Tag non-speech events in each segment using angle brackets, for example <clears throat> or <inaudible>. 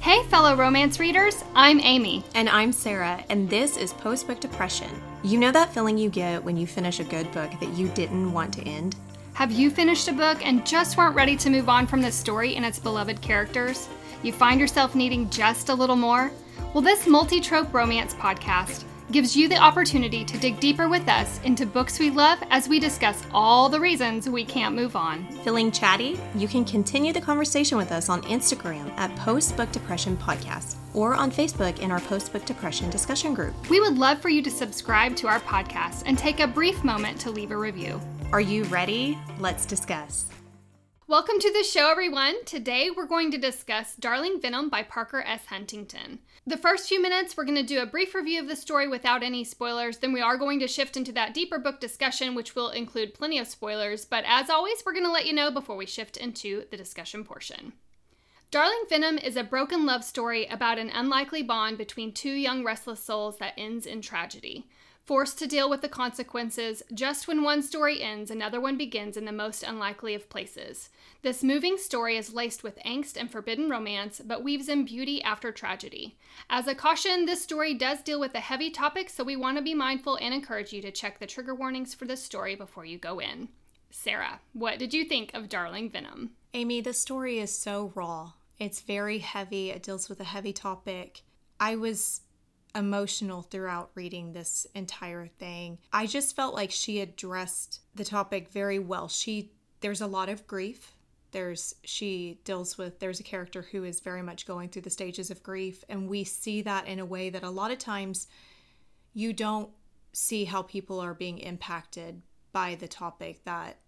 Hey, fellow romance readers, I'm Amy. And I'm Sarah, and this is Post Book Depression. You know that feeling you get when you finish a good book that you didn't want to end? Have you finished a book and just weren't ready to move on from the story and its beloved characters? You find yourself needing just a little more? Well, this multi trope romance podcast gives you the opportunity to dig deeper with us into books we love as we discuss all the reasons we can't move on. Feeling chatty? You can continue the conversation with us on Instagram at Post Book Depression Podcast or on Facebook in our Post Book Depression discussion group. We would love for you to subscribe to our podcast and take a brief moment to leave a review. Are you ready? Let's discuss. Welcome to the show, everyone. Today we're going to discuss Darling Venom by Parker S. Huntington. The first few minutes, we're going to do a brief review of the story without any spoilers. Then we are going to shift into that deeper book discussion, which will include plenty of spoilers. But as always, we're going to let you know before we shift into the discussion portion. Darling Venom is a broken love story about an unlikely bond between two young restless souls that ends in tragedy. Forced to deal with the consequences, just when one story ends, another one begins in the most unlikely of places. This moving story is laced with angst and forbidden romance, but weaves in beauty after tragedy. As a caution, this story does deal with a heavy topic, so we want to be mindful and encourage you to check the trigger warnings for this story before you go in. Sarah, what did you think of Darling Venom? Amy, the story is so raw. It's very heavy, it deals with a heavy topic. I was emotional throughout reading this entire thing. I just felt like she addressed the topic very well. She there's a lot of grief. There's she deals with there's a character who is very much going through the stages of grief and we see that in a way that a lot of times you don't see how people are being impacted by the topic that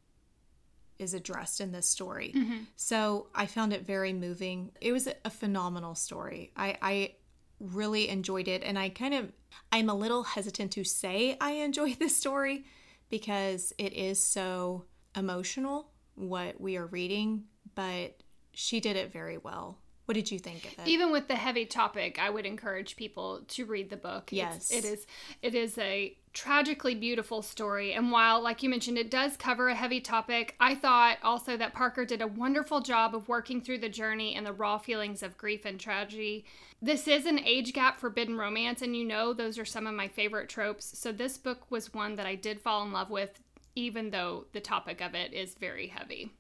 is addressed in this story. Mm-hmm. So I found it very moving. It was a phenomenal story. I, I really enjoyed it and I kind of I'm a little hesitant to say I enjoy <laughs> this story because it is so emotional what we are reading, but she did it very well. What did you think of it? Even with the heavy topic, I would encourage people to read the book. Yes, it's, it is. It is a tragically beautiful story, and while, like you mentioned, it does cover a heavy topic, I thought also that Parker did a wonderful job of working through the journey and the raw feelings of grief and tragedy. This is an age gap forbidden romance, and you know those are some of my favorite tropes. So this book was one that I did fall in love with, even though the topic of it is very heavy.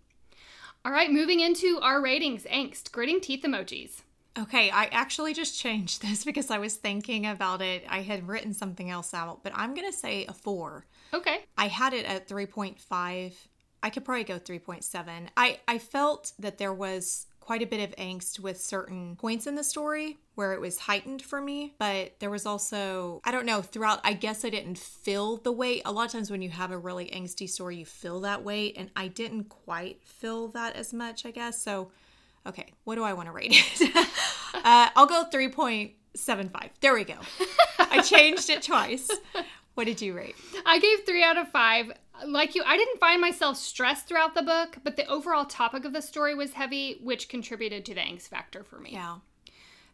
All right, moving into our ratings angst, gritting teeth emojis. Okay, I actually just changed this <laughs> because I was thinking about it. I had written something else out, but I'm going to say a four. Okay. I had it at 3.5. I could probably go 3.7. I, I felt that there was quite a bit of angst with certain points in the story where it was heightened for me, but there was also, I don't know, throughout, I guess I didn't feel the weight. A lot of times when you have a really angsty story, you feel that weight, and I didn't quite feel that as much, I guess. So, okay, what do I want to rate it? <laughs> uh, I'll go 3.75. There we go. I <laughs> changed it twice. What did you rate? I gave three out of five like you, I didn't find myself stressed throughout the book, but the overall topic of the story was heavy, which contributed to the angst factor for me. Yeah.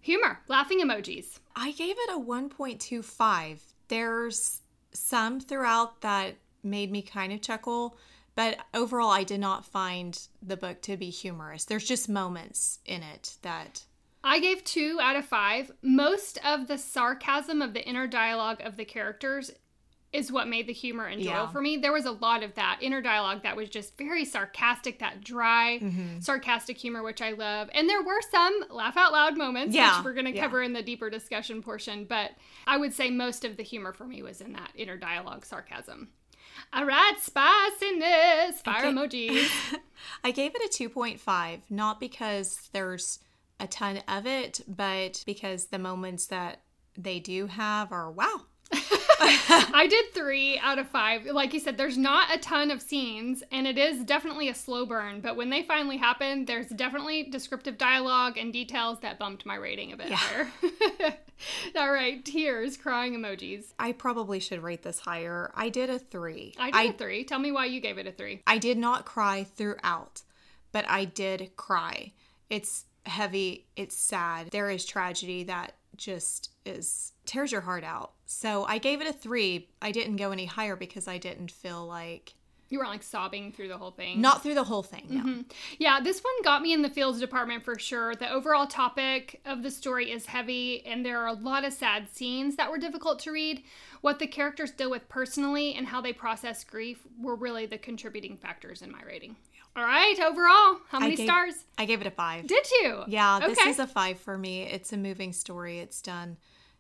Humor, laughing emojis. I gave it a 1.25. There's some throughout that made me kind of chuckle, but overall, I did not find the book to be humorous. There's just moments in it that. I gave two out of five. Most of the sarcasm of the inner dialogue of the characters is what made the humor enjoyable yeah. for me. There was a lot of that inner dialogue that was just very sarcastic, that dry, mm-hmm. sarcastic humor, which I love. And there were some laugh out loud moments, yeah. which we're going to yeah. cover in the deeper discussion portion. But I would say most of the humor for me was in that inner dialogue sarcasm. All right, spiciness, fire emojis. <laughs> I gave it a 2.5, not because there's a ton of it, but because the moments that they do have are wow, <laughs> I did three out of five. Like you said, there's not a ton of scenes, and it is definitely a slow burn. But when they finally happen, there's definitely descriptive dialogue and details that bumped my rating a bit yeah. higher. <laughs> All right, tears, crying emojis. I probably should rate this higher. I did a three. I did I, a three. Tell me why you gave it a three. I did not cry throughout, but I did cry. It's heavy, it's sad. There is tragedy that just is tears your heart out. So I gave it a three. I didn't go any higher because I didn't feel like You weren't like sobbing through the whole thing. Not through the whole thing, no. Mm-hmm. Yeah, this one got me in the fields department for sure. The overall topic of the story is heavy, and there are a lot of sad scenes that were difficult to read. What the characters deal with personally and how they process grief were really the contributing factors in my rating. All right, overall, how many I gave, stars? I gave it a five. Did you? Yeah, this Okay. is a five for me. It's a moving story. It's done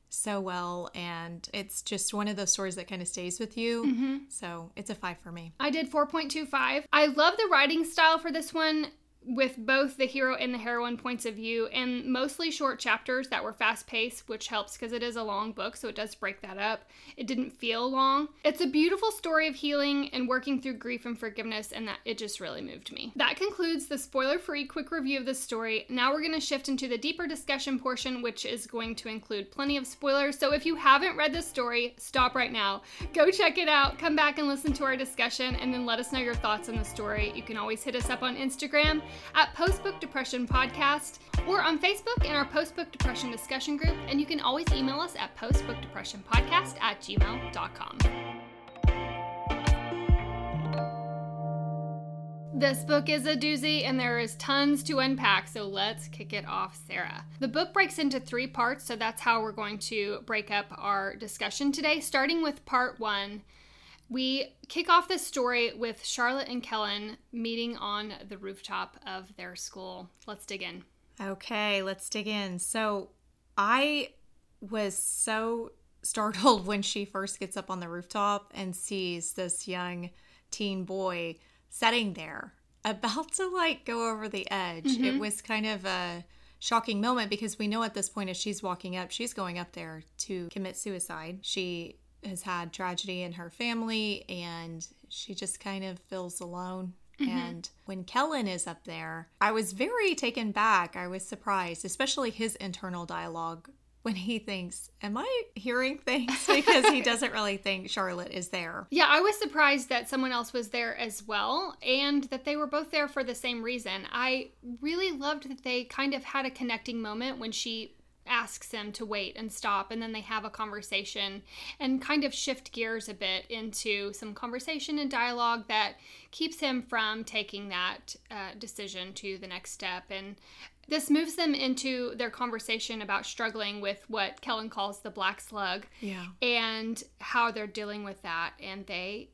so well, and it's just one of those stories that kind of stays with you. Mm-hmm. So it's a five for me. I did 4.25. I love the writing style for this one with both the hero and the heroine points of view and mostly short chapters that were fast paced, which helps because it is a long book, so it does break that up. It didn't feel long. It's a beautiful story of healing and working through grief and forgiveness, and that it just really moved me. That concludes the spoiler free quick review of the story. Now we're going to shift into the deeper discussion portion, which is going to include plenty of spoilers. So if you haven't read this story, stop right now. Go check it out, come back and listen to our discussion, and then let us know your thoughts on the story. You can always hit us up on Instagram at Postbook Depression Podcast or on Facebook in our Postbook Depression discussion group, and you can always email us at postbookdepressionpodcast at gmail.com. This book is a doozy and there is tons to unpack, so let's kick it off, Sarah. The book breaks into three parts, so that's how we're going to break up our discussion today. Starting with part one, we kick off this story with Charlotte and Kellen meeting on the rooftop of their school. Let's dig in. Okay, let's dig in. So I was so <laughs> startled when she first gets up on the rooftop and sees this young teen boy sitting there about to like go over the edge. It mm-hmm. was kind of a shocking moment because we know at this point as she's walking up, she's going up there to commit suicide. She has had tragedy in her family and she just kind of feels alone. Mm-hmm. And when Kellen is up there, I was very taken back. I was surprised, especially his internal dialogue when he thinks, Am I hearing things? <laughs> Because he doesn't really think Charlotte is there. Yeah, I was surprised that someone else was there as well and that they were both there for the same reason. I really loved that they kind of had a connecting moment when she asks him to wait and stop and then they have a conversation and kind of shift gears a bit into some conversation and dialogue that keeps him from taking that uh, decision to the next step and this moves them into their conversation about struggling with what Kellen calls the black slug Yeah. and how they're dealing with that. And they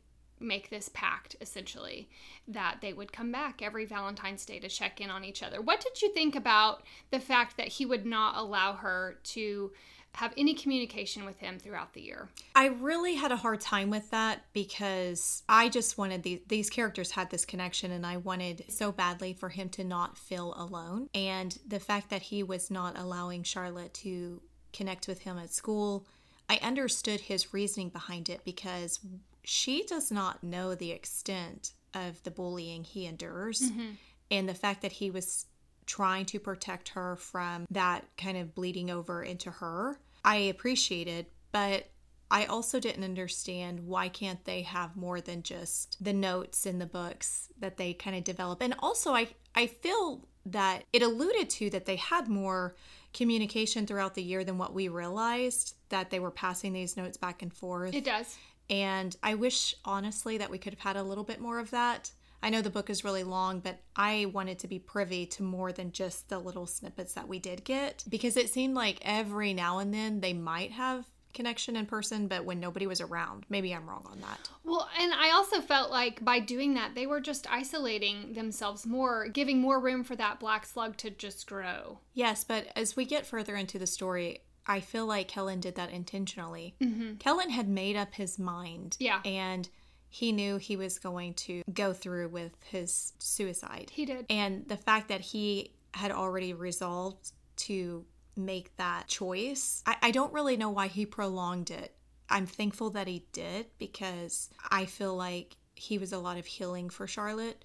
make this pact essentially that they would come back every Valentine's Day to check in on each other. What did you think about the fact that he would not allow her to have any communication with him throughout the year? I really had a hard time with that because I just wanted these these characters had this connection and I wanted so badly for him to not feel alone. And the fact that he was not allowing Charlotte to connect with him at school, I understood his reasoning behind it because she does not know the extent of the bullying he endures mm-hmm. and the fact that he was trying to protect her from that kind of bleeding over into her. I appreciate it, but I also didn't understand why can't they have more than just the notes in the books that they kind of develop. And also I I feel that it alluded to that they had more communication throughout the year than what we realized that they were passing these notes back and forth. It does. And I wish, honestly, that we could have had a little bit more of that. I know the book is really long, but I wanted to be privy to more than just the little snippets that we did get because it seemed like every now and then they might have connection in person, but when nobody was around. Maybe I'm wrong on that. Well, and I also felt like by doing that, they were just isolating themselves more, giving more room for that black slug to just grow. Yes, but as we get further into the story, I feel like Kellen did that intentionally. Mm-hmm. Kellen had made up his mind. Yeah. And he knew he was going to go through with his suicide. He did. And the fact that he had already resolved to make that choice, I, I don't really know why he prolonged it. I'm thankful that he did because I feel like he was a lot of healing for Charlotte.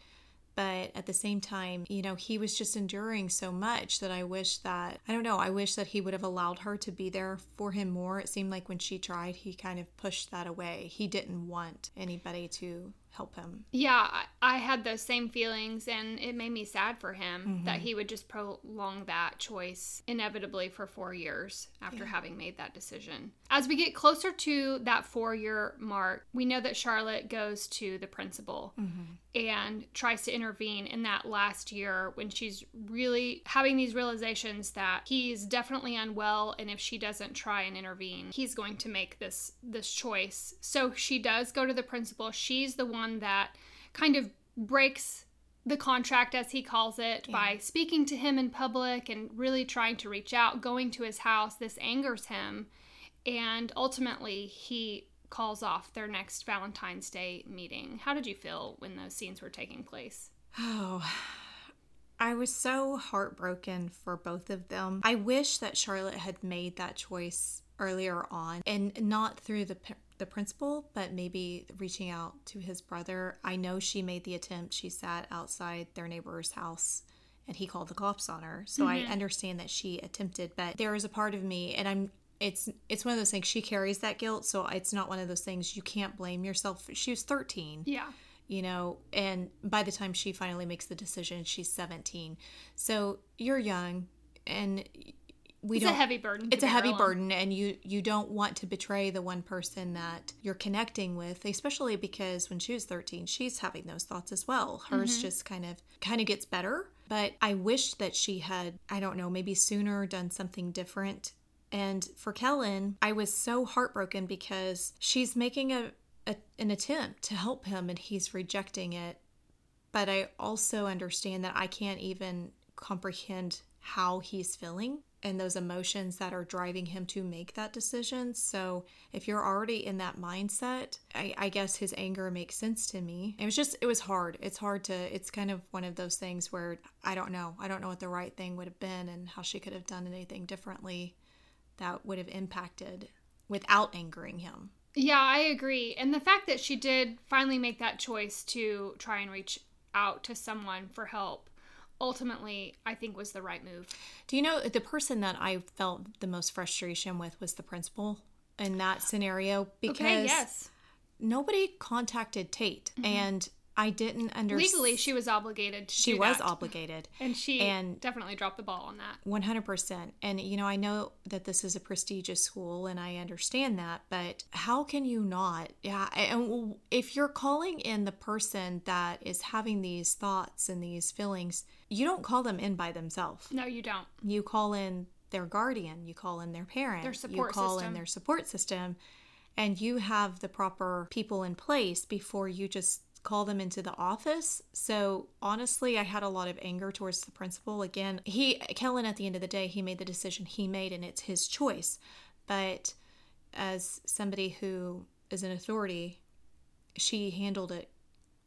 But at the same time, you know, he was just enduring so much that I wish that, I don't know, I wish that he would have allowed her to be there for him more. It seemed like when she tried, he kind of pushed that away. He didn't want anybody to help him. Yeah, I, had those same feelings, and it made me sad for him Mm-hmm. that he would just prolong that choice inevitably for four years after having made that decision. As we get closer to that four year mark, we know that Charlotte goes to the principal and tries to intervene in that last year when she's really having these realizations that he's definitely unwell and if she doesn't try and intervene he's going to make this this choice so she does go to the principal she's the one that kind of breaks the contract as he calls it by speaking to him in public and really trying to reach out going to his house this angers him and ultimately he calls off their next Valentine's Day meeting. How did you feel when those scenes were taking place? Oh, I was so heartbroken for both of them. I wish that Charlotte had made that choice earlier on and not through the the principal, but maybe reaching out to his brother. I know she made the attempt. She sat outside their neighbor's house and he called the cops on her. So I mm-hmm. understand that she attempted, but there is a part of me and I'm it's it's one of those things she carries that guilt, so it's not one of those things you can't blame yourself. She was 13 Yeah. you know and by the time she finally makes the decision she's 17 so you're young and we It's don't a heavy burden. it's a heavy alone. burden and you you don't want to betray the one person that you're connecting with especially because when she was 13 she's having those thoughts as well hers Mm-hmm. just kind of kind of gets better but i wish that she had i don't know maybe sooner done something different and for kellen i was so heartbroken because she's making a, a an attempt to help him and he's rejecting it but I also understand that I can't even comprehend how he's feeling and those emotions that are driving him to make that decision. So, if you're already in that mindset, I, I guess his anger makes sense to me. It was just, it was hard. It's hard to, it's kind of one of those things where I don't know. I don't know what the right thing would have been and how she could have done anything differently that would have impacted without angering him. Yeah, I agree. And the fact that she did finally make that choice to try and reach out to someone for help ultimately I think was the right move. Do you know the person that I felt the most frustration with was the principal in that scenario because Okay, yes. nobody contacted Tate mm-hmm. and I didn't understand. Legally she was obligated to she was that. obligated. and she and- definitely dropped the ball on that. 100%. And, you know, I know that this is a prestigious school and I understand that, but how can you not? Yeah. And if you're calling in the person that is having these thoughts and these feelings, you don't call them in by themselves. No, you don't. You call in their guardian, you call in their parent, Their support. you call system. in their support system, and you have the proper people in place before you just call them into the office. So honestly, I had a lot of anger towards the principal. Again, he Kellen at the end of the day, he made the decision he made and it's his choice. But as somebody who is an authority, she handled it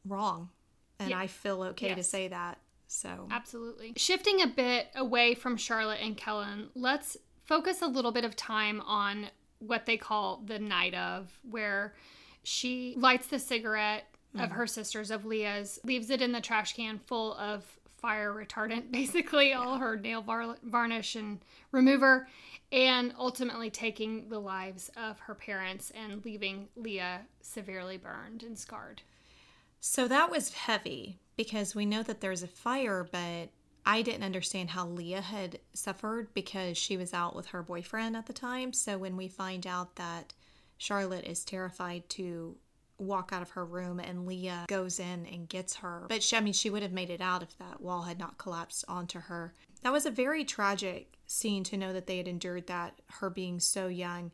wrong. And Yeah. I feel okay to say that. So Absolutely. Shifting a bit away from Charlotte and Kellen, let's focus a little bit of time on what they call the night of, where she lights the cigarette of mm. her sister's, of Leah's, leaves it in the trash can full of fire retardant, <laughs> basically, all her nail var- varnish and remover, and ultimately taking the lives of her parents and leaving Leah severely burned and scarred. So that was heavy because we know that there's a fire, but I didn't understand how Leah had suffered because she was out with her boyfriend at the time. So when we find out that Charlotte is terrified to walk out of her room and Leah goes in and gets her, but she, I mean, she would have made it out if that wall had not collapsed onto her. That was a very tragic scene to know that they had endured that, her being so young.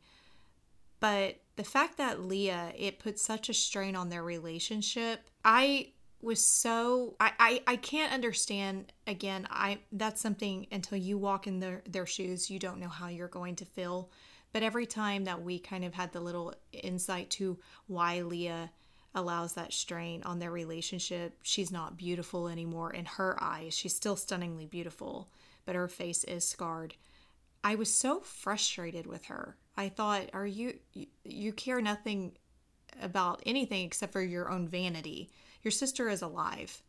But the fact that Leah, it put such a strain on their relationship. I was so I, I I can't understand again I that's something until you walk in their their shoes you don't know how you're going to feel but every time that we kind of had the little insight to why Leah allows that strain on their relationship she's not beautiful anymore in her eyes she's still stunningly beautiful but her face is scarred I was so frustrated with her. I thought, are you you, you care nothing about anything except for your own vanity. Your sister is alive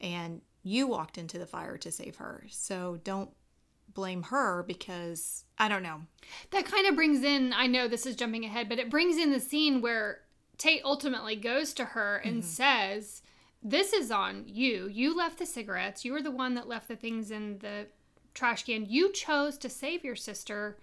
and you walked into the fire to save her. So don't blame her because I don't know. That kind of brings in, I know this is jumping ahead, but it brings in the scene where Tate ultimately goes to her and mm-hmm. says, This is on you. You left the cigarettes. You were the one that left the things in the trash can. You chose to save your sister.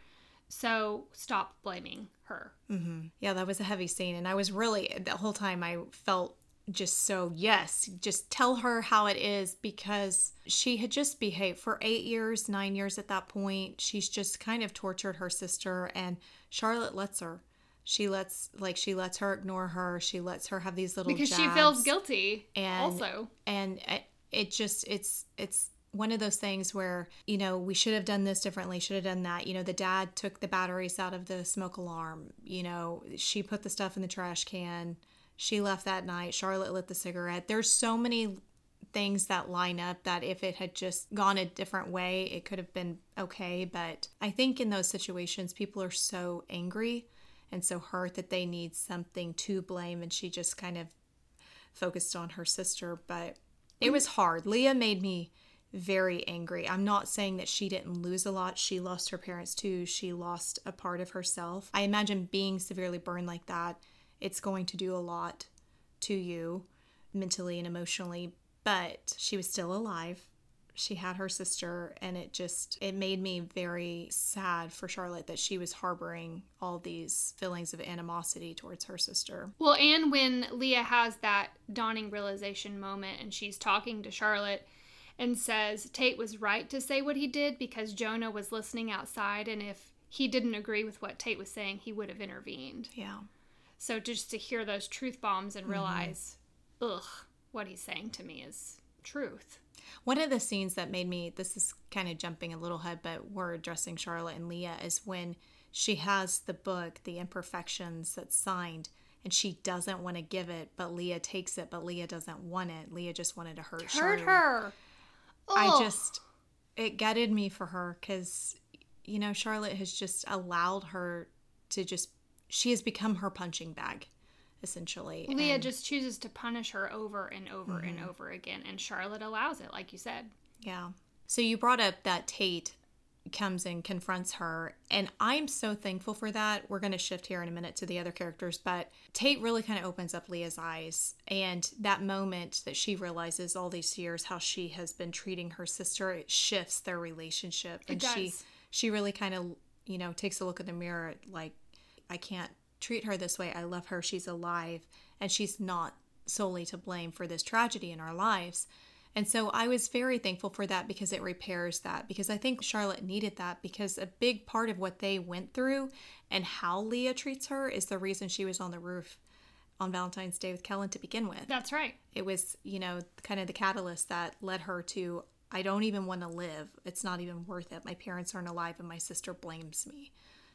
So stop blaming her. Mm-hmm. Yeah, that was a heavy scene. And I was really, the whole time, I felt just so yes just tell her how it is because she had just behaved for eight years nine years at that point. She's just kind of tortured her sister and charlotte lets her. She lets like she lets her ignore her. She lets her have these little because she feels guilty and also. and it, it just it's it's one of those things where you know we should have done this differently should have done that. You know the dad took the batteries out of the smoke alarm. You know she put the stuff in the trash can she left that night charlotte lit the cigarette. There's so many things that line up that if it had just gone a different way it could have been okay. But i think in those situations people are so angry and so hurt that they need something to blame. And she just kind of focused on her sister. But it was hard. Leah made me very angry. I'm not saying that she didn't lose a lot. She lost her parents too. She lost a part of herself. I imagine being severely burned like that it's going to do a lot to you mentally and emotionally but she was still alive. She had her sister and it just it made me very sad for charlotte that she was harboring all these feelings of animosity towards her sister. Well and when leah has that dawning realization moment and she's talking to charlotte and says tate was right to say what he did because jonah was listening outside and if he didn't agree with what tate was saying he would have intervened. Yeah so just to hear those truth bombs and mm-hmm. realize mm-hmm. ugh what he's saying to me is truth one of the scenes that made me, this is kind of jumping a little ahead, but we're addressing Charlotte and Leah, is when she has the book, The Imperfections, that's signed, and she doesn't want to give it, but Leah takes it, but Leah doesn't want it. Leah just wanted to hurt, hurt Charlotte. her. I just, it gutted me for her because, you know, Charlotte has just allowed her to just, she has become her punching bag essentially. Leah and, just chooses to punish her over and over mm-hmm. and over again, and Charlotte allows it, like you said. Yeah. So you brought up that Tate comes and confronts her, and I'm so thankful for that. We're going to shift here in a minute to the other characters, but Tate really kind of opens up Leah's eyes, and that moment that she realizes all these years how she has been treating her sister, it shifts their relationship, and she she really kind of you know takes a look in the mirror like I can't treat her this way. I love her. She's alive and she's not solely to blame for this tragedy in our lives. And so I was very thankful for that because it repairs that. Because I think Charlotte needed that because a big part of what they went through and how Leah treats her is the reason she was on the roof on Valentine's Day with Kellen to begin with. That's right. It was, you know, kind of the catalyst that led her to I don't even want to live. It's not even worth it. My parents aren't alive and my sister blames me.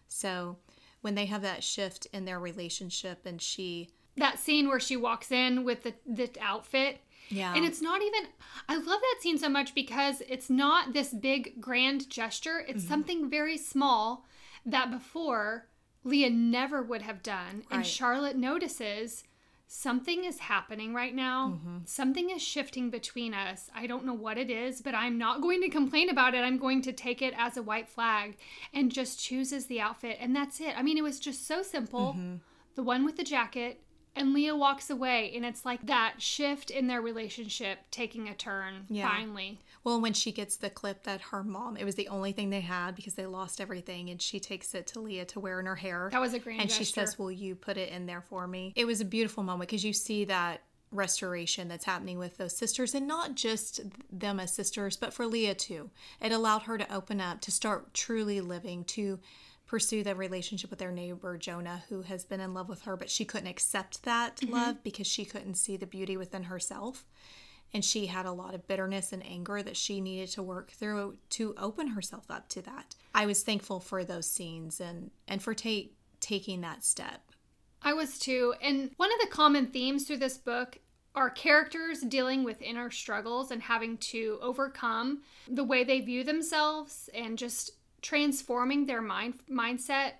So when they have that shift in their relationship and she that scene where she walks in with the the outfit yeah. And it's not even I love that scene so much because it's not this big grand gesture. It's mm-hmm. something very small that before Leah never would have done. Right. And Charlotte notices something is happening right now. Mm-hmm. Something is shifting between us. I don't know what it is, but I'm not going to complain about it. I'm going to take it as a white flag and just chooses the outfit. And that's it. I mean, it was just so simple. Mm-hmm. The one with the jacket, and Leah walks away, and it's like that shift in their relationship taking a turn yeah. finally. Well, when she gets the clip that her mom, it was the only thing they had because they lost everything, and she takes it to Leah to wear in her hair. That was a grand And gesture. she says, Will you put it in there for me? It was a beautiful moment because you see that restoration that's happening with those sisters and not just them as sisters but for Leah too. It allowed her to open up to start truly living to pursue the relationship with their neighbor Jonah, who has been in love with her, but she couldn't accept that mm-hmm. love because she couldn't see the beauty within herself. And she had a lot of bitterness and anger that she needed to work through to open herself up to that. I was thankful for those scenes and, and for Tate taking that step. I was too. And one of the common themes through this book are characters dealing with inner struggles and having to overcome the way they view themselves and just transforming their mind mindset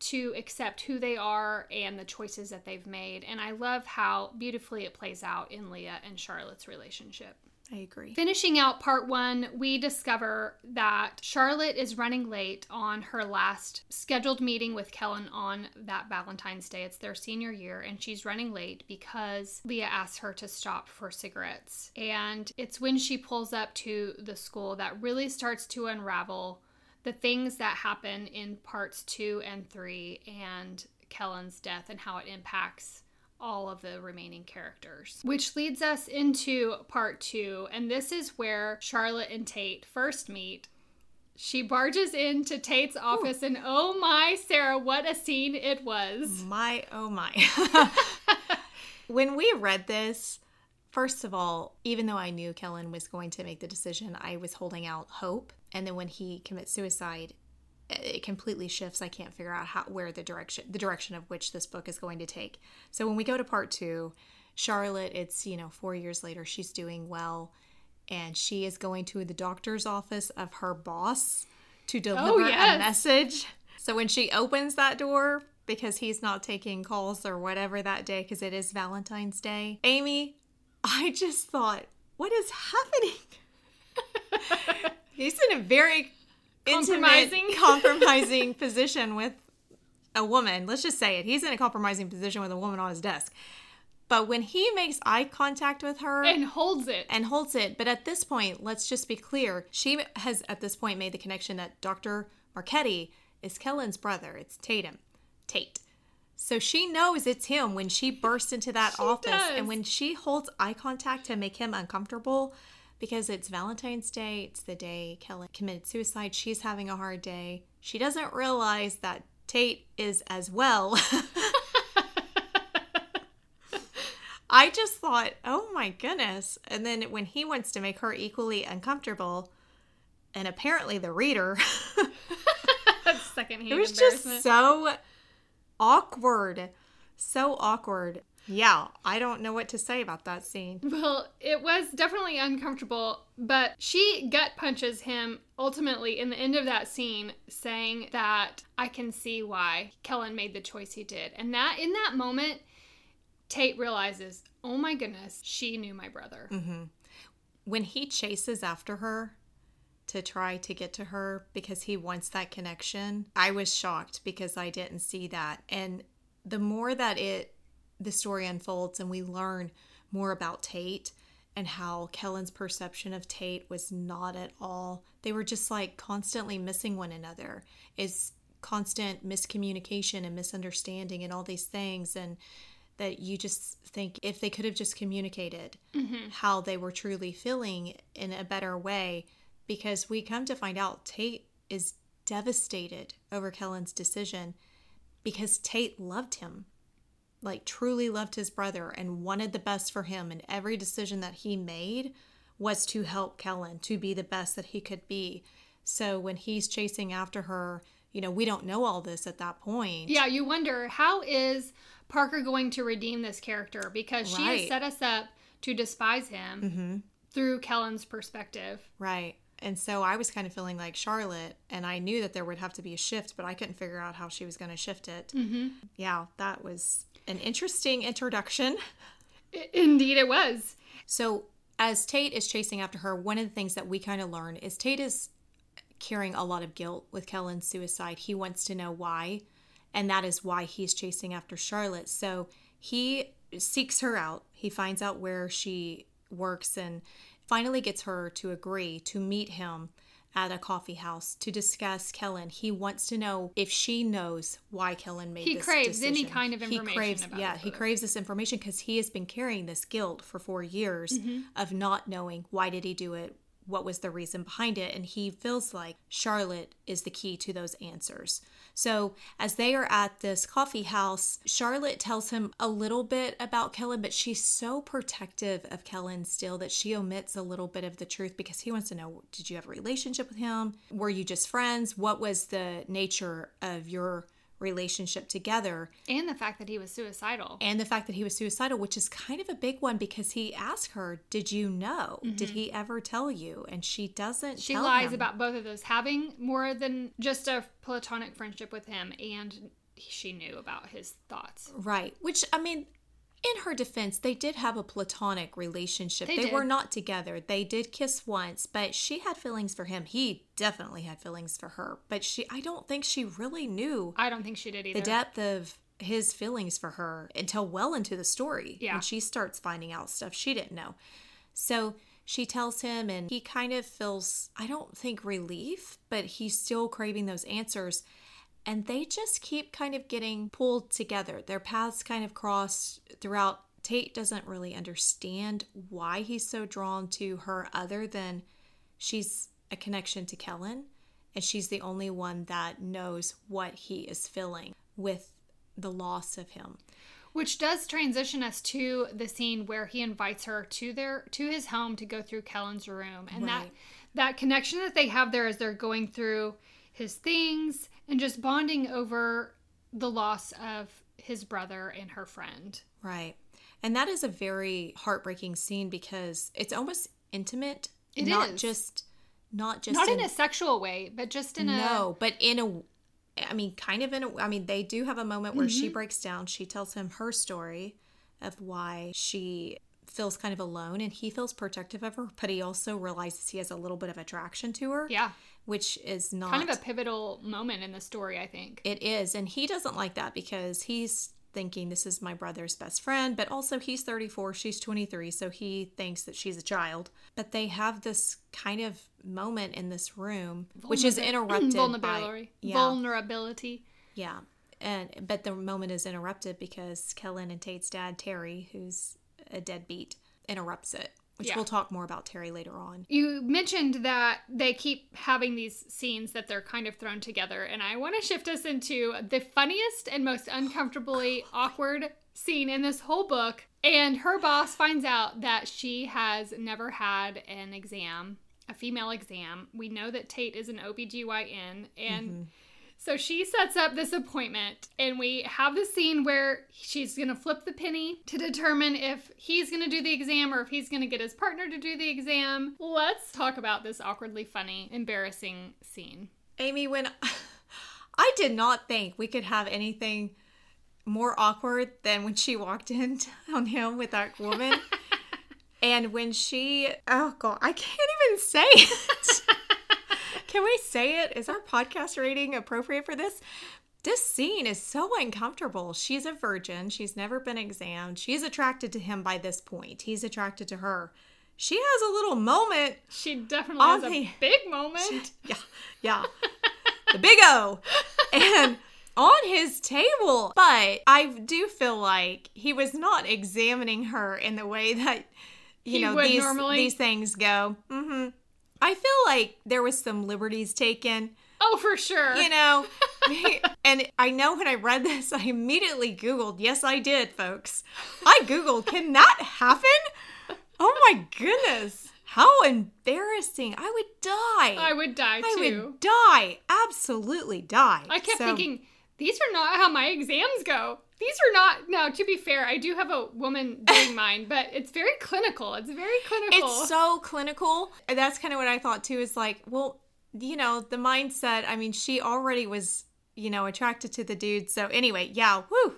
to accept who they are and the choices that they've made. And I love how beautifully it plays out in Leah and Charlotte's relationship. I agree. Finishing out part one, we discover that Charlotte is running late on her last scheduled meeting with Kellen on that Valentine's Day. It's their senior year, and she's running late because Leah asks her to stop for cigarettes. And it's when she pulls up to the school that really starts to unravel the things that happen in parts two and three and Kellen's death and how it impacts all of the remaining characters. Which leads us into part two, and this is where Charlotte and Tate first meet. She barges into Tate's office, Ooh. and oh my, Sarah, what a scene it was! My, oh my. <laughs> when we read this, first of all, even though I knew Kellen was going to make the decision, I was holding out hope. And then when he commits suicide, it completely shifts. I can't figure out how where the direction the direction of which this book is going to take. So when we go to part 2, Charlotte, it's, you know, 4 years later, she's doing well and she is going to the doctor's office of her boss to oh, deliver oh, yes. a message. So when she opens that door because he's not taking calls or whatever that day because it is Valentine's Day, Amy, I just thought, what is happening? he's in a very compromising. intimate, compromising <laughs> position with a woman. Let's just say it. He's in a compromising position with a woman on his desk. But when he makes eye contact with her and holds it, and holds it, but at this point, let's just be clear. She has at this point made the connection that Dr. Marchetti is Kellen's brother. It's Tatum. Tate. So she knows it's him when she bursts into that she office does. and when she holds eye contact to make him uncomfortable because it's Valentine's Day, it's the day Kellen committed suicide. She's having a hard day. She doesn't realize that Tate is as well. <laughs> I just thought, oh my goodness. And then when he wants to make her equally uncomfortable, and apparently the reader, <laughs> <laughs> secondhand it was just so awkward. So awkward. Yeah, I don't know what to say about that scene. <laughs> Well, it was definitely uncomfortable, but she gut punches him ultimately in the end of that scene, saying that I can see why Kellen made the choice he did. And that in that moment, Tate realizes, oh my goodness, she knew my brother. Mm-hmm. When he chases after her, to try to get to her because he wants that connection. I was shocked because I didn't see that. And the more that it the story unfolds and we learn more about Tate and how Kellen's perception of Tate was not at all. They were just like constantly missing one another. It's constant miscommunication and misunderstanding and all these things and that you just think if they could have just communicated mm-hmm. how they were truly feeling in a better way because we come to find out Tate is devastated over Kellen's decision because Tate loved him like truly loved his brother and wanted the best for him and every decision that he made was to help Kellen to be the best that he could be. So when he's chasing after her, you know, we don't know all this at that point. Yeah, you wonder how is Parker going to redeem this character because right. she has set us up to despise him mm-hmm. through Kellen's perspective. Right. And so I was kind of feeling like Charlotte, and I knew that there would have to be a shift, but I couldn't figure out how she was going to shift it. Mm-hmm. Yeah, that was an interesting introduction. Indeed, it was. So, as Tate is chasing after her, one of the things that we kind of learn is Tate is carrying a lot of guilt with Kellen's suicide. He wants to know why, and that is why he's chasing after Charlotte. So, he seeks her out. He finds out where she works and finally gets her to agree to meet him at a coffee house to discuss Kellen. He wants to know if she knows why Kellen made he this craves decision. any kind of information. He craves, yeah, he craves this information because he has been carrying this guilt for four years mm-hmm. of not knowing why did he do it, what was the reason behind it, and he feels like Charlotte is the key to those answers. So, as they are at this coffee house, Charlotte tells him a little bit about Kellen, but she's so protective of Kellen still that she omits a little bit of the truth because he wants to know did you have a relationship with him? Were you just friends? What was the nature of your relationship together. And the fact that he was suicidal. And the fact that he was suicidal, which is kind of a big one because he asked her, Did you know? Mm-hmm. Did he ever tell you? And she doesn't. She lies him. about both of those, having more than just a platonic friendship with him, and she knew about his thoughts. Right. Which, I mean, in her defense, they did have a platonic relationship. They They, were not together. They did kiss once, but she had feelings for him. He definitely had feelings for her, but she I don't think she really knew I don't think she did either. the depth of his feelings for her until well into the story. Yeah. When she starts finding out stuff she didn't know. So she tells him, and he kind of feels, I don't think relief, but he's still craving those answers. And they just keep kind of getting pulled together. Their paths kind of cross throughout. Tate doesn't really understand why he's so drawn to her, other than she's a connection to Kellen, and she's the only one that knows what he is feeling with the loss of him. Which does transition us to the scene where he invites her to their to his home to go through Kellen's room. And that Right. that connection that they have there as they're going through his things and just bonding over the loss of his brother and her friend. Right. And that is a very heartbreaking scene because it's almost intimate. It not is. just not just Not in a sexual way, but just in a no, but in a I mean kind of in a I mean they do have a moment where Mm-hmm. she breaks down. She tells him her story of why she feels kind of alone and he feels protective of her, but he also realizes he has a little bit of attraction to her, yeah, which is not kind of a pivotal moment in the story, I think. It is. And he doesn't like that because he's thinking this is my brother's best friend, but also he's 34, she's 23, so he thinks that she's a child. But they have this kind of moment in this room, which is <clears throat> interrupted by. vulnerability. Yeah. Vulnerability. Yeah. And but the moment is interrupted because Kellen and Tate's dad, Terry, who's a deadbeat, interrupts it. Which Yeah. we'll talk more about Terry later on. You mentioned that they keep having these scenes that they're kind of thrown together, and I want to shift us into the funniest and most uncomfortably oh, awkward scene in this whole book. And her boss finds out that she has never had an exam, a female exam. We know that Tate is an OBGYN, and mm-hmm. So she sets up this appointment, and we have the scene where she's going to flip the penny to determine if he's going to do the exam or if he's going to get his partner to do the exam. Let's talk about this awkwardly funny, embarrassing scene. Amy, when <laughs> I did not think we could have anything more awkward than when she walked in <laughs> on him with that woman. <laughs> and when she, oh God, I can't even say it. Can we say it? Is our podcast rating appropriate for this? This scene is so uncomfortable. She's a virgin. She's never been examined. She's attracted to him by this point. He's attracted to her. She has a little moment She definitely has a big moment. yeah, yeah. the big O. <laughs> And on his table. But I do feel like he was not examining her in the way that you He know these normally. these things go. hmm I feel like there was some liberties taken, Oh, for sure. you know. <laughs> <laughs> and I know when I read this, I immediately Googled. Yes, I did, folks. I Googled, can that happen? Oh my goodness. How embarrassing. I would die. I would die I would die. Absolutely die. I kept So- thinking, these are not how my exams go. These are not. Now, to be fair, I do have a woman <laughs> doing mine, but it's very clinical. It's very clinical. it's so clinical. And that's kind of what I thought too is like, well, you know, the mindset, I mean, she already was, you know, attracted to the dude. So anyway, yeah, whoo.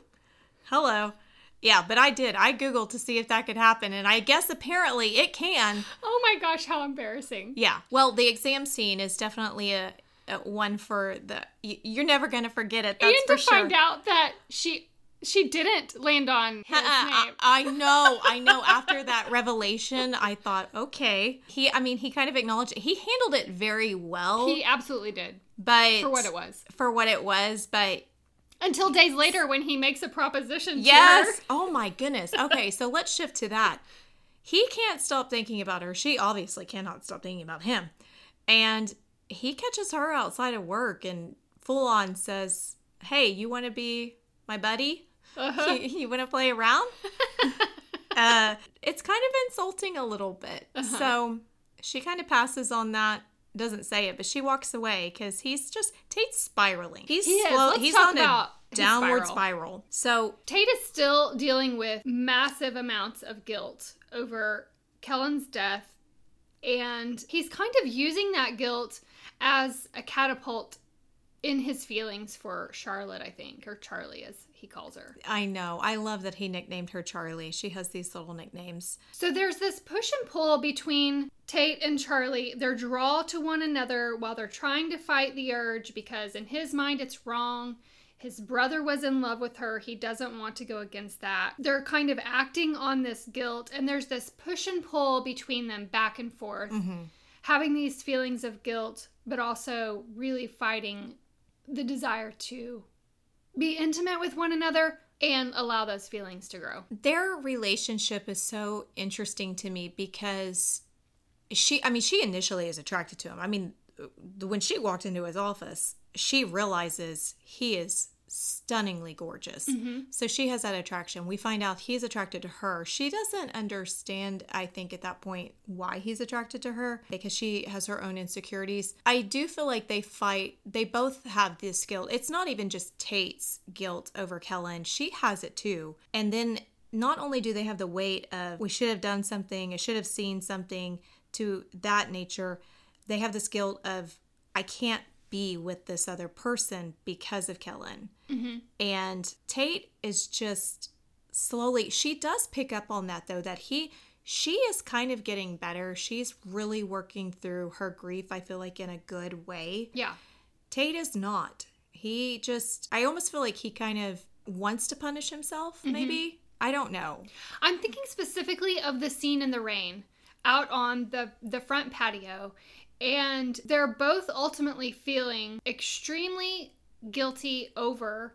Hello. Yeah, but I did. I Googled to see if that could happen. And I guess apparently it can. oh my gosh, how embarrassing. Yeah. Well, the exam scene is definitely a one for the, you're never going to forget it. That's and to sure. find out that she she didn't land on his Uh, I, name. I know, I know. After that revelation, I thought, okay. He, I mean, he kind of acknowledged it. He handled it very well, he absolutely did but for what it was. For what it was, but Until days later, when he makes a proposition. yes. To her. Oh my goodness. Okay, so let's shift to that. He can't stop thinking about her. She obviously cannot stop thinking about him, and he catches her outside of work and full on says, "Hey, you want to be my buddy?" Uh-huh. you, you want to play around? <laughs> uh, it's kind of insulting a little bit. Uh-huh. So she kind of passes on that. Doesn't say it, but she walks away because he's just Tate's spiraling. He's He slow. He's on a downward spiral. spiral. So Tate is still dealing with massive amounts of guilt over Kellen's death, and he's kind of using that guilt as a catapult in his feelings for Charlotte, I think, or Charlie as he calls her. I know. I love that he nicknamed her Charlie. She has these little nicknames. So there's this push and pull between Tate and Charlie. Their draw to one another while they're trying to fight the urge because in his mind it's wrong. His brother was in love with her. He doesn't want to go against that. They're kind of acting on this guilt, and there's this push and pull between them back and forth, mm-hmm. having these feelings of guilt, but also really fighting the desire to be intimate with one another and allow those feelings to grow. Their relationship is so interesting to me because she, I mean, she initially is attracted to him. I mean, when she walked into his office, she realizes he is stunningly gorgeous. Mm-hmm. So she has that attraction. We find out he's attracted to her. She doesn't understand, I think, at that point, why he's attracted to her because she has her own insecurities. I do feel like they fight, they both have this guilt. It's not even just Tate's guilt over Kellen, she has it too. And then not only do they have the weight of, we should have done something, I should have seen something to that nature, they have this guilt of, I can't be with this other person because of Kellen. Mm-hmm. And Tate is just slowly, she does pick up on that though, that he, she is kind of getting better. She's really working through her grief, I feel like, in a good way. Yeah. Tate is not. He just, I almost feel like he kind of wants to punish himself, mm-hmm. maybe. I don't know. I'm thinking specifically of the scene in the rain out on the the front patio and they're both ultimately feeling extremely guilty over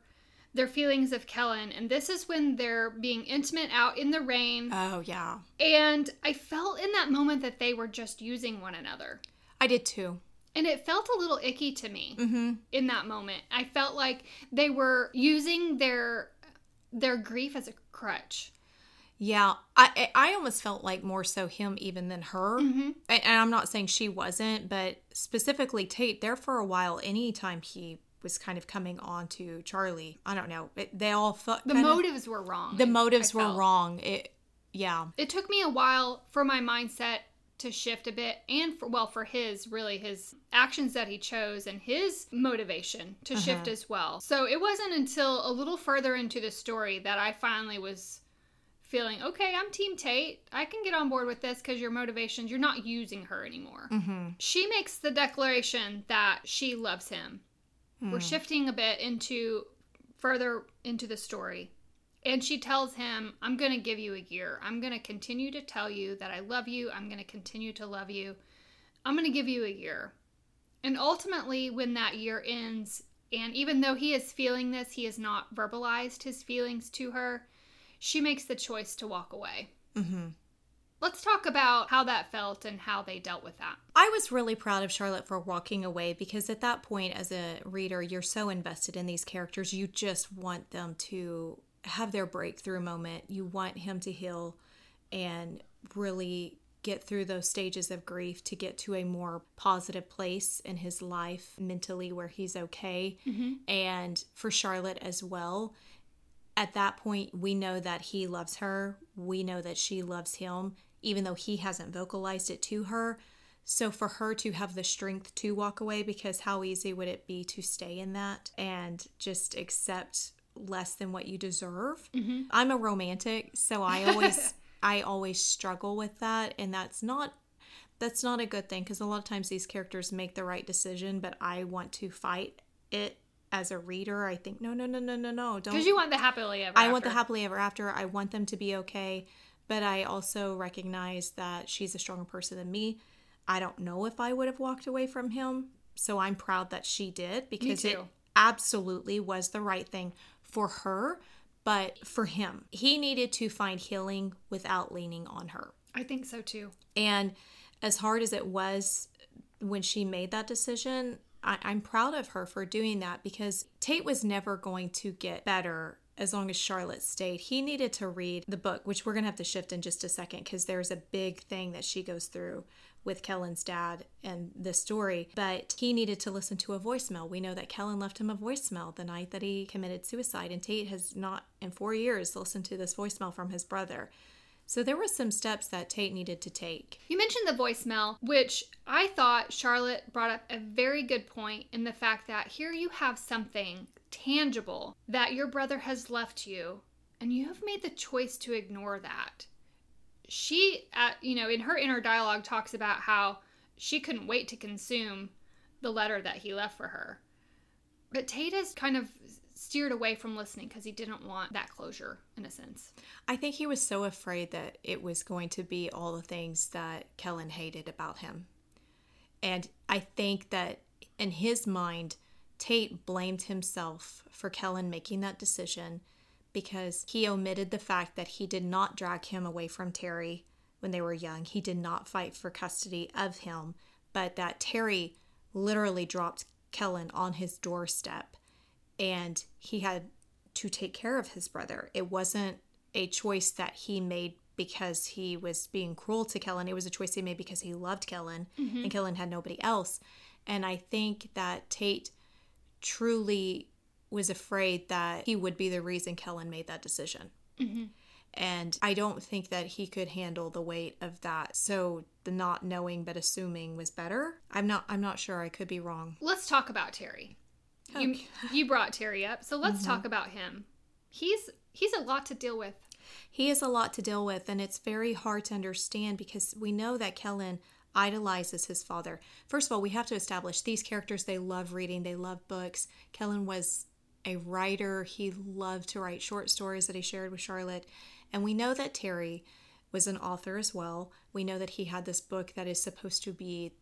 their feelings of Kellen. And this is when they're being intimate out in the rain. Oh, yeah. And I felt in that moment that they were just using one another. I did too. And it felt a little icky to me mm-hmm. in that moment. I felt like they were using their their grief as a crutch. Yeah, I I almost felt like more so him even than her. Mm-hmm. And, I'm not saying she wasn't, but specifically Tate. There for a while, anytime he was kind of coming on to Charlie, I don't know. It, they all felt the motives of, were wrong. The motives were wrong. It yeah. It took me a while for my mindset to shift a bit and for well for his really his actions that he chose and his motivation to uh-huh. shift as well. So it wasn't until a little further into the story that I finally was feeling, okay, I'm Team Tate. I can get on board with this because your motivations, you're not using her anymore. Mm-hmm. She makes the declaration that she loves him. Mm. We're shifting a bit into further into the story. And she tells him, I'm going to give you a year. I'm going to continue to tell you that I love you. I'm going to continue to love you. I'm going to give you a year. And ultimately, when that year ends, and even though he is feeling this, he has not verbalized his feelings to her she makes the choice to walk away. Mm-hmm. Let's talk about how that felt and how they dealt with that. I was really proud of Charlotte for walking away because at that point, as a reader, you're so invested in these characters. You just want them to have their breakthrough moment. You want him to heal and really get through those stages of grief to get to a more positive place in his life mentally where he's okay. Mm-hmm. And for Charlotte as well at that point, we know that he loves her. We know that she loves him, even though he hasn't vocalized it to her. So, for her to have the strength to walk away, because how easy would it be to stay in that and just accept less than what you deserve? Mm-hmm. I'm a romantic, so I always. <laughs> I always struggle with that and that's not that's not a good thing because a lot of times these characters make the right decision but I want to fight it as a reader, I think no, no, no, no, no, no. Don't. Because you want the happily ever. After. I after. want the happily ever after. I want them to be okay, but I also recognize that she's a stronger person than me. I don't know if I would have walked away from him, so I'm proud that she did because it absolutely was the right thing for her, but for him, he needed to find healing without leaning on her. I think so too. And as hard as it was when she made that decision, I, I'm proud of her for doing that because Tate was never going to get better as long as Charlotte stayed. He needed to read the book, which we're going to have to shift in just a second because there's a big thing that she goes through with Kellen's dad and the story. But he needed to listen to a voicemail. We know that Kellen left him a voicemail the night that he committed suicide, and Tate has not, in four years, listened to this voicemail from his brother. So there were some steps that Tate needed to take. You mentioned the voicemail, which I thought Charlotte brought up a very good point in the fact that here you have something tangible that your brother has left you, and you have made the choice to ignore that. She, uh, you know, in her inner dialogue, talks about how she couldn't wait to consume the letter that he left for her. But Tate has kind of steered away from listening because he didn't want that closure, in a sense. I think he was so afraid that it was going to be all the things that Kellen hated about him. And I think that in his mind, Tate blamed himself for Kellen making that decision because he omitted the fact that he did not drag him away from Terry when they were young. He did not fight for custody of him, but that Terry literally dropped Kellen on his doorstep and he had to take care of his brother. It wasn't a choice that he made because he was being cruel to Kellen. It was a choice he made because he loved Kellen mm-hmm. and Kellen had nobody else. And I think that Tate truly was afraid that he would be the reason Kellen made that decision. Mm-hmm. And I don't think that he could handle the weight of that. So the not knowing but assuming was better. I'm not I'm not sure. I could be wrong. Let's talk about Terry. Okay. You <laughs> you brought Terry up, so let's mm-hmm. talk about him. He's he's a lot to deal with. He has a lot to deal with, and it's very hard to understand because we know that Kellen idolizes his father. First of all, we have to establish these characters they love reading, they love books. Kellen was a writer. He loved to write short stories that he shared with Charlotte. And we know that Terry was an author as well. We know that he had this book that is supposed to be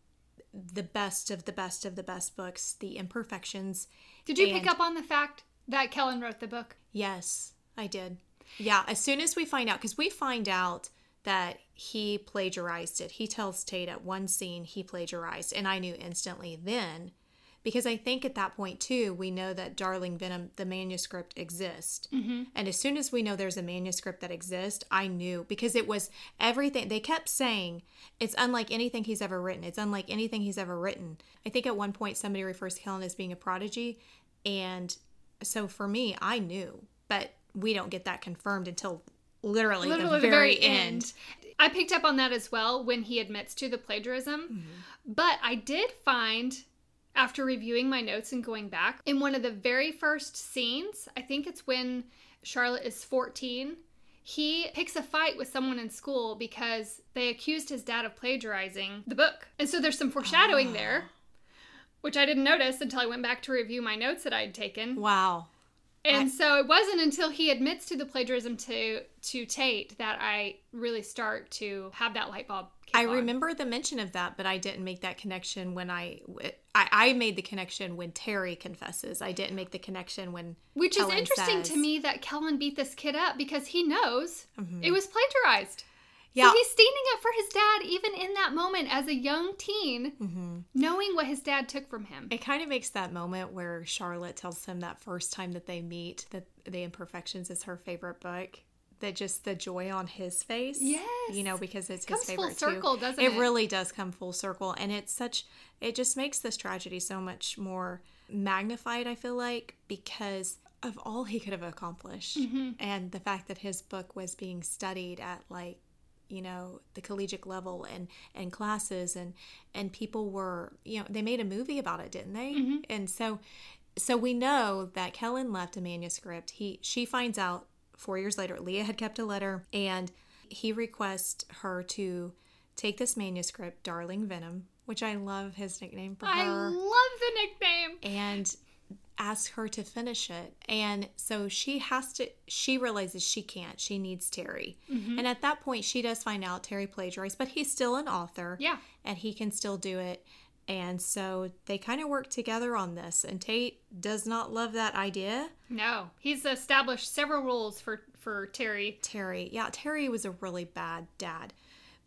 the best of the best of the best books, The Imperfections. Did you and pick up on the fact that Kellen wrote the book? Yes, I did. Yeah, as soon as we find out, because we find out that he plagiarized it. He tells Tate at one scene he plagiarized, and I knew instantly then because I think at that point too, we know that Darling Venom, the manuscript exists. Mm-hmm. And as soon as we know there's a manuscript that exists, I knew because it was everything. They kept saying it's unlike anything he's ever written. It's unlike anything he's ever written. I think at one point somebody refers to Kellen as being a prodigy. And so for me, I knew, but we don't get that confirmed until literally, literally the, very, the very end. end. I picked up on that as well when he admits to the plagiarism. Mm-hmm. But I did find after reviewing my notes and going back, in one of the very first scenes, I think it's when Charlotte is 14, he picks a fight with someone in school because they accused his dad of plagiarizing the book. And so there's some foreshadowing oh. there, ah. which I didn't notice until I went back to review my notes that I'd taken. Wow. And I... so it wasn't until he admits to the plagiarism to to Tate that I really start to have that light bulb I on. remember the mention of that, but I didn't make that connection when I, I, I made the connection when Terry confesses. I didn't make the connection when which is interesting says, to me that Kellen beat this kid up because he knows mm-hmm. it was plagiarized. Yeah. So he's standing up for his dad even in that moment as a young teen, mm-hmm. knowing what his dad took from him. It kind of makes that moment where Charlotte tells him that first time that they meet that The Imperfections is her favorite book that just the joy on his face. Yes. You know, because it's it his favorite full circle, too. doesn't it? It really does come full circle. And it's such it just makes this tragedy so much more magnified, I feel like, because of all he could have accomplished. Mm-hmm. And the fact that his book was being studied at like you know the collegiate level and and classes and and people were you know they made a movie about it didn't they mm-hmm. and so so we know that Kellen left a manuscript. He she finds out four years later, Leah had kept a letter and he requests her to take this manuscript, Darling Venom, which I love his nickname for her. I love the nickname. And ask her to finish it. And so she has to, she realizes she can't. She needs Terry. Mm-hmm. And at that point, she does find out Terry plagiarized, but he's still an author. Yeah. And he can still do it. And so they kind of work together on this. And Tate does not love that idea. No, he's established several rules for for Terry. Terry, yeah, Terry was a really bad dad.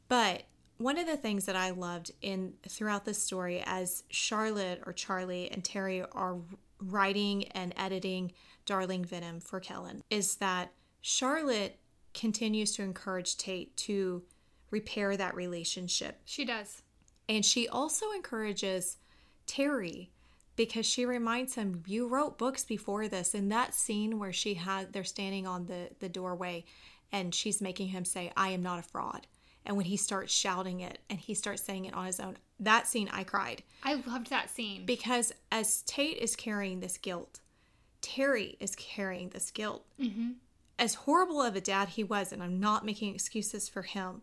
But one of the things that I loved in throughout this story, as Charlotte or Charlie and Terry are writing and editing Darling Venom for Kellen, is that Charlotte continues to encourage Tate to repair that relationship. She does. And she also encourages Terry because she reminds him, You wrote books before this. In that scene where she had, they're standing on the, the doorway and she's making him say, I am not a fraud. And when he starts shouting it and he starts saying it on his own, that scene I cried. I loved that scene. Because as Tate is carrying this guilt, Terry is carrying this guilt. Mm-hmm. As horrible of a dad he was, and I'm not making excuses for him,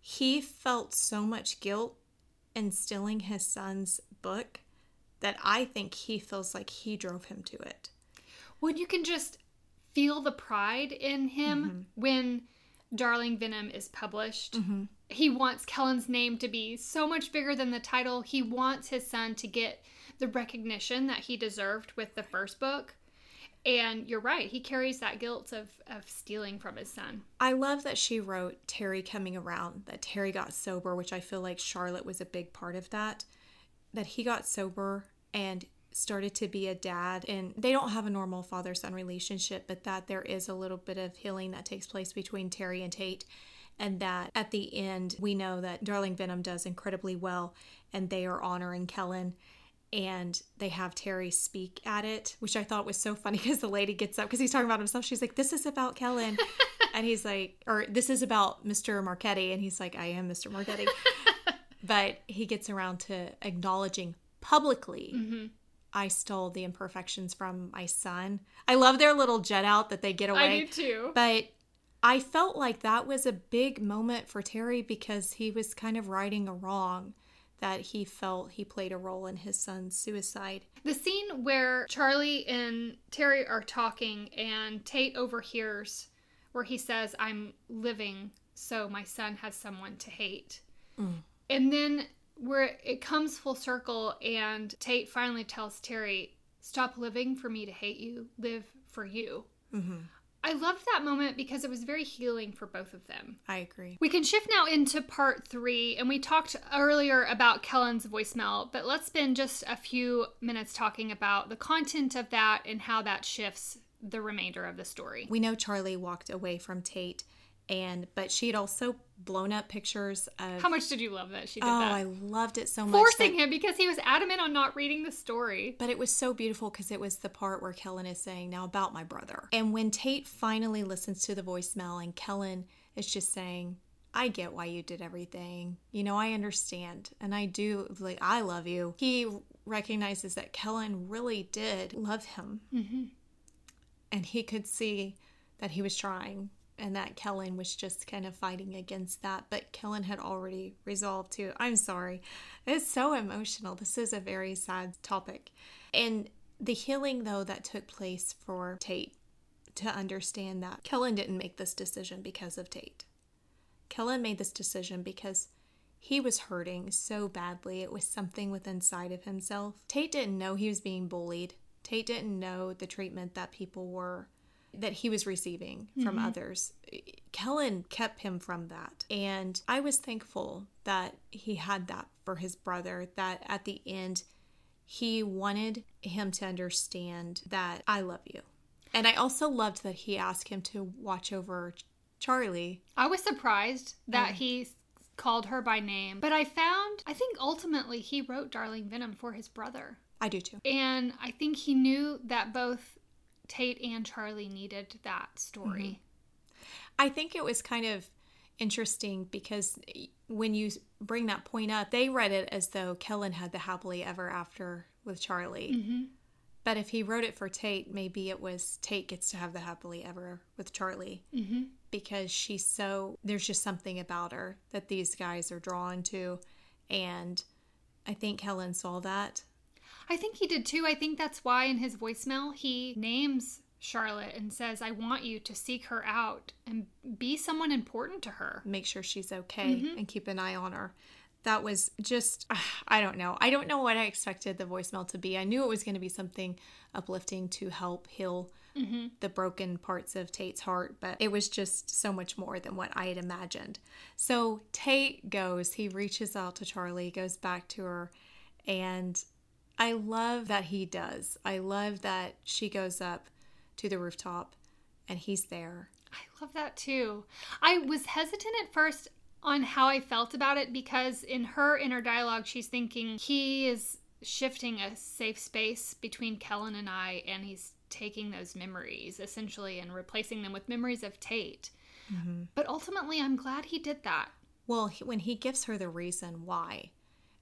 he felt so much guilt in stealing his son's book that I think he feels like he drove him to it. When you can just feel the pride in him mm-hmm. when Darling Venom is published. Mm-hmm. He wants Kellen's name to be so much bigger than the title. He wants his son to get the recognition that he deserved with the first book. And you're right, he carries that guilt of, of stealing from his son. I love that she wrote Terry coming around, that Terry got sober, which I feel like Charlotte was a big part of that. That he got sober and started to be a dad and they don't have a normal father son relationship but that there is a little bit of healing that takes place between Terry and Tate and that at the end we know that Darling Venom does incredibly well and they are honoring Kellen and they have Terry speak at it, which I thought was so funny <laughs> because the lady gets up because he's talking about himself. She's like, "This is about Kellen," <laughs> and he's like, "Or this is about Mr. Marchetti," and he's like, "I am Mr. Marchetti," <laughs> but he gets around to acknowledging publicly mm-hmm. I stole the imperfections from my son. I love their little jet out that they get away. I do too. But I felt like that was a big moment for Terry because he was kind of righting a wrong that he felt he played a role in his son's suicide. The scene where Charlie and Terry are talking and Tate overhears where he says, I'm living so my son has someone to hate. Mm. And then where it comes full circle and Tate finally tells Terry, Stop living for me to hate you, live for you. Mm-hmm. I loved that moment because it was very healing for both of them. I agree. We can shift now into part three, and we talked earlier about Kellen's voicemail, but let's spend just a few minutes talking about the content of that and how that shifts the remainder of the story. We know Charlie walked away from Tate and but she had also blown up pictures of how much did you love that she did oh, that? I loved it so much. Forcing him because he was adamant on not reading the story. But it was so beautiful because it was the part where Kellen is saying, Now about my brother. And when Tate finally listens to the voicemail and Kellen is just saying, I get why you did everything. You know, I understand. And I do, like, I love you. He recognizes that Kellen really did love him. Mm-hmm. And he could see that he was trying and that Kellen was just kind of fighting against that. But Kellen had already resolved to, I'm sorry. It's so emotional. This is a very sad topic. And the healing, though, that took place for Tate to understand that Kellen didn't make this decision because of Tate. Kellen made this decision because he was hurting so badly. It was something within inside of himself. Tate didn't know he was being bullied. Tate didn't know the treatment that people were that he was receiving from mm-hmm. others. Kellen kept him from that. And I was thankful that he had that for his brother, that at the end, he wanted him to understand that I love you. And I also loved that he asked him to watch over Charlie. I was surprised that he called her by name, but I found, I think ultimately he wrote Darling Venom for his brother. I do too. And I think he knew that both Tate and Charlie needed that story. Mm-hmm. I think it was kind of interesting because when you bring that point up, they read it as though Kellen had the happily ever after with Charlie. Mm-hmm. But if he wrote it for Tate, maybe it was Tate gets to have the happily ever with Charlie mm-hmm. because she's so, there's just something about her that these guys are drawn to. And I think Kellen saw that I think he did too. I think that's why in his voicemail he names Charlotte and says, I want you to seek her out and be someone important to her. Make sure she's okay mm-hmm. and keep an eye on her. That was just, <sighs> I don't know. I don't know what I expected the voicemail to be. I knew it was going to be something uplifting to help heal mm-hmm. the broken parts of Tate's heart, but it was just so much more than what I had imagined. So Tate goes, he reaches out to Charlie, goes back to her, and I love that he does. I love that she goes up to the rooftop and he's there. I love that too. I was hesitant at first on how I felt about it because in her inner dialogue, she's thinking he is shifting a safe space between Kellen and I, and he's taking those memories essentially and replacing them with memories of Tate. Mm-hmm. But ultimately, I'm glad he did that. Well, when he gives her the reason why,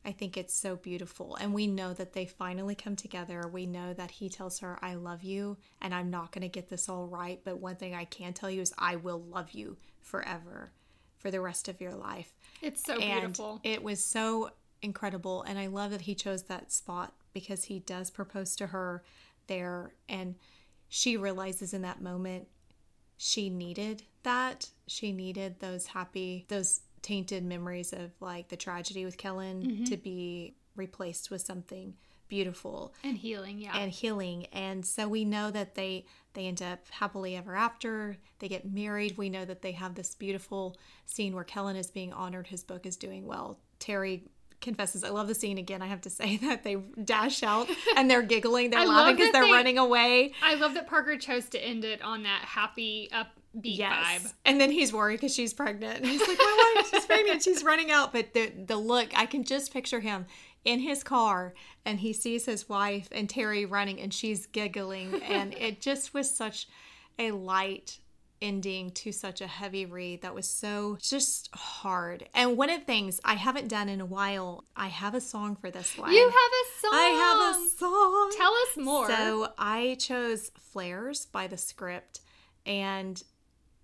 I think it's so beautiful. And we know that they finally come together. We know that he tells her, I love you, and I'm not going to get this all right. But one thing I can tell you is I will love you forever for the rest of your life. It's so and beautiful. It was so incredible. And I love that he chose that spot because he does propose to her there. And she realizes in that moment she needed that. She needed those happy, those tainted memories of like the tragedy with Kellen mm-hmm. to be replaced with something beautiful and healing yeah. and healing. And so we know that they they end up happily ever after. They get married. We know that they have this beautiful scene where kellen is being honored. His book is doing well. Terry confesses i love the scene again i have to <laughs> say that. They dash out and they're giggling they're <laughs> laughing because they're they, running away. I love that parker chose to end it on that happy up beat yes. vibe. And then he's worried because she's pregnant. he's like, my wife, she's <laughs> pregnant. She's running out. But the the look, I can just picture him in his car and he sees his wife and Terry running and she's giggling. and it <laughs> just was such a light ending to such a heavy read that was so just hard. And one of the things I haven't done in a while, I have a song for this one. You have a song. I have a song. Tell us more. So I chose Flares by the script and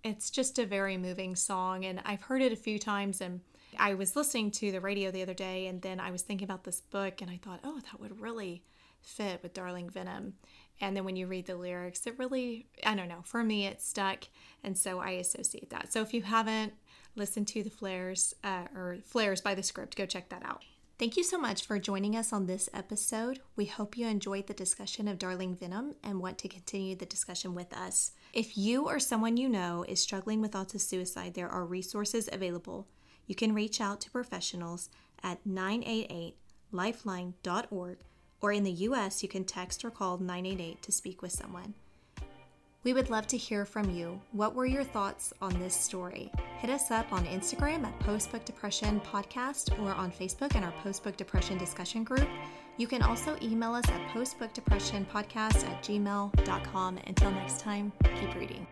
it's just a very moving song and I've heard it a few times and I was listening to the radio the other day and then I was thinking about this book and I thought, "Oh, that would really fit with Darling Venom." And then when you read the lyrics, it really I don't know, for me it stuck and so I associate that. So if you haven't listened to the Flares uh, or Flares by the script, go check that out. Thank you so much for joining us on this episode. We hope you enjoyed the discussion of Darling Venom and want to continue the discussion with us. If you or someone you know is struggling with thoughts of suicide, there are resources available. You can reach out to professionals at 988 lifeline.org, or in the US, you can text or call 988 to speak with someone. We would love to hear from you. What were your thoughts on this story? Hit us up on Instagram at Postbook Depression Podcast or on Facebook in our Postbook Depression discussion group. You can also email us at postbookdepressionpodcast at gmail.com. Until next time, keep reading.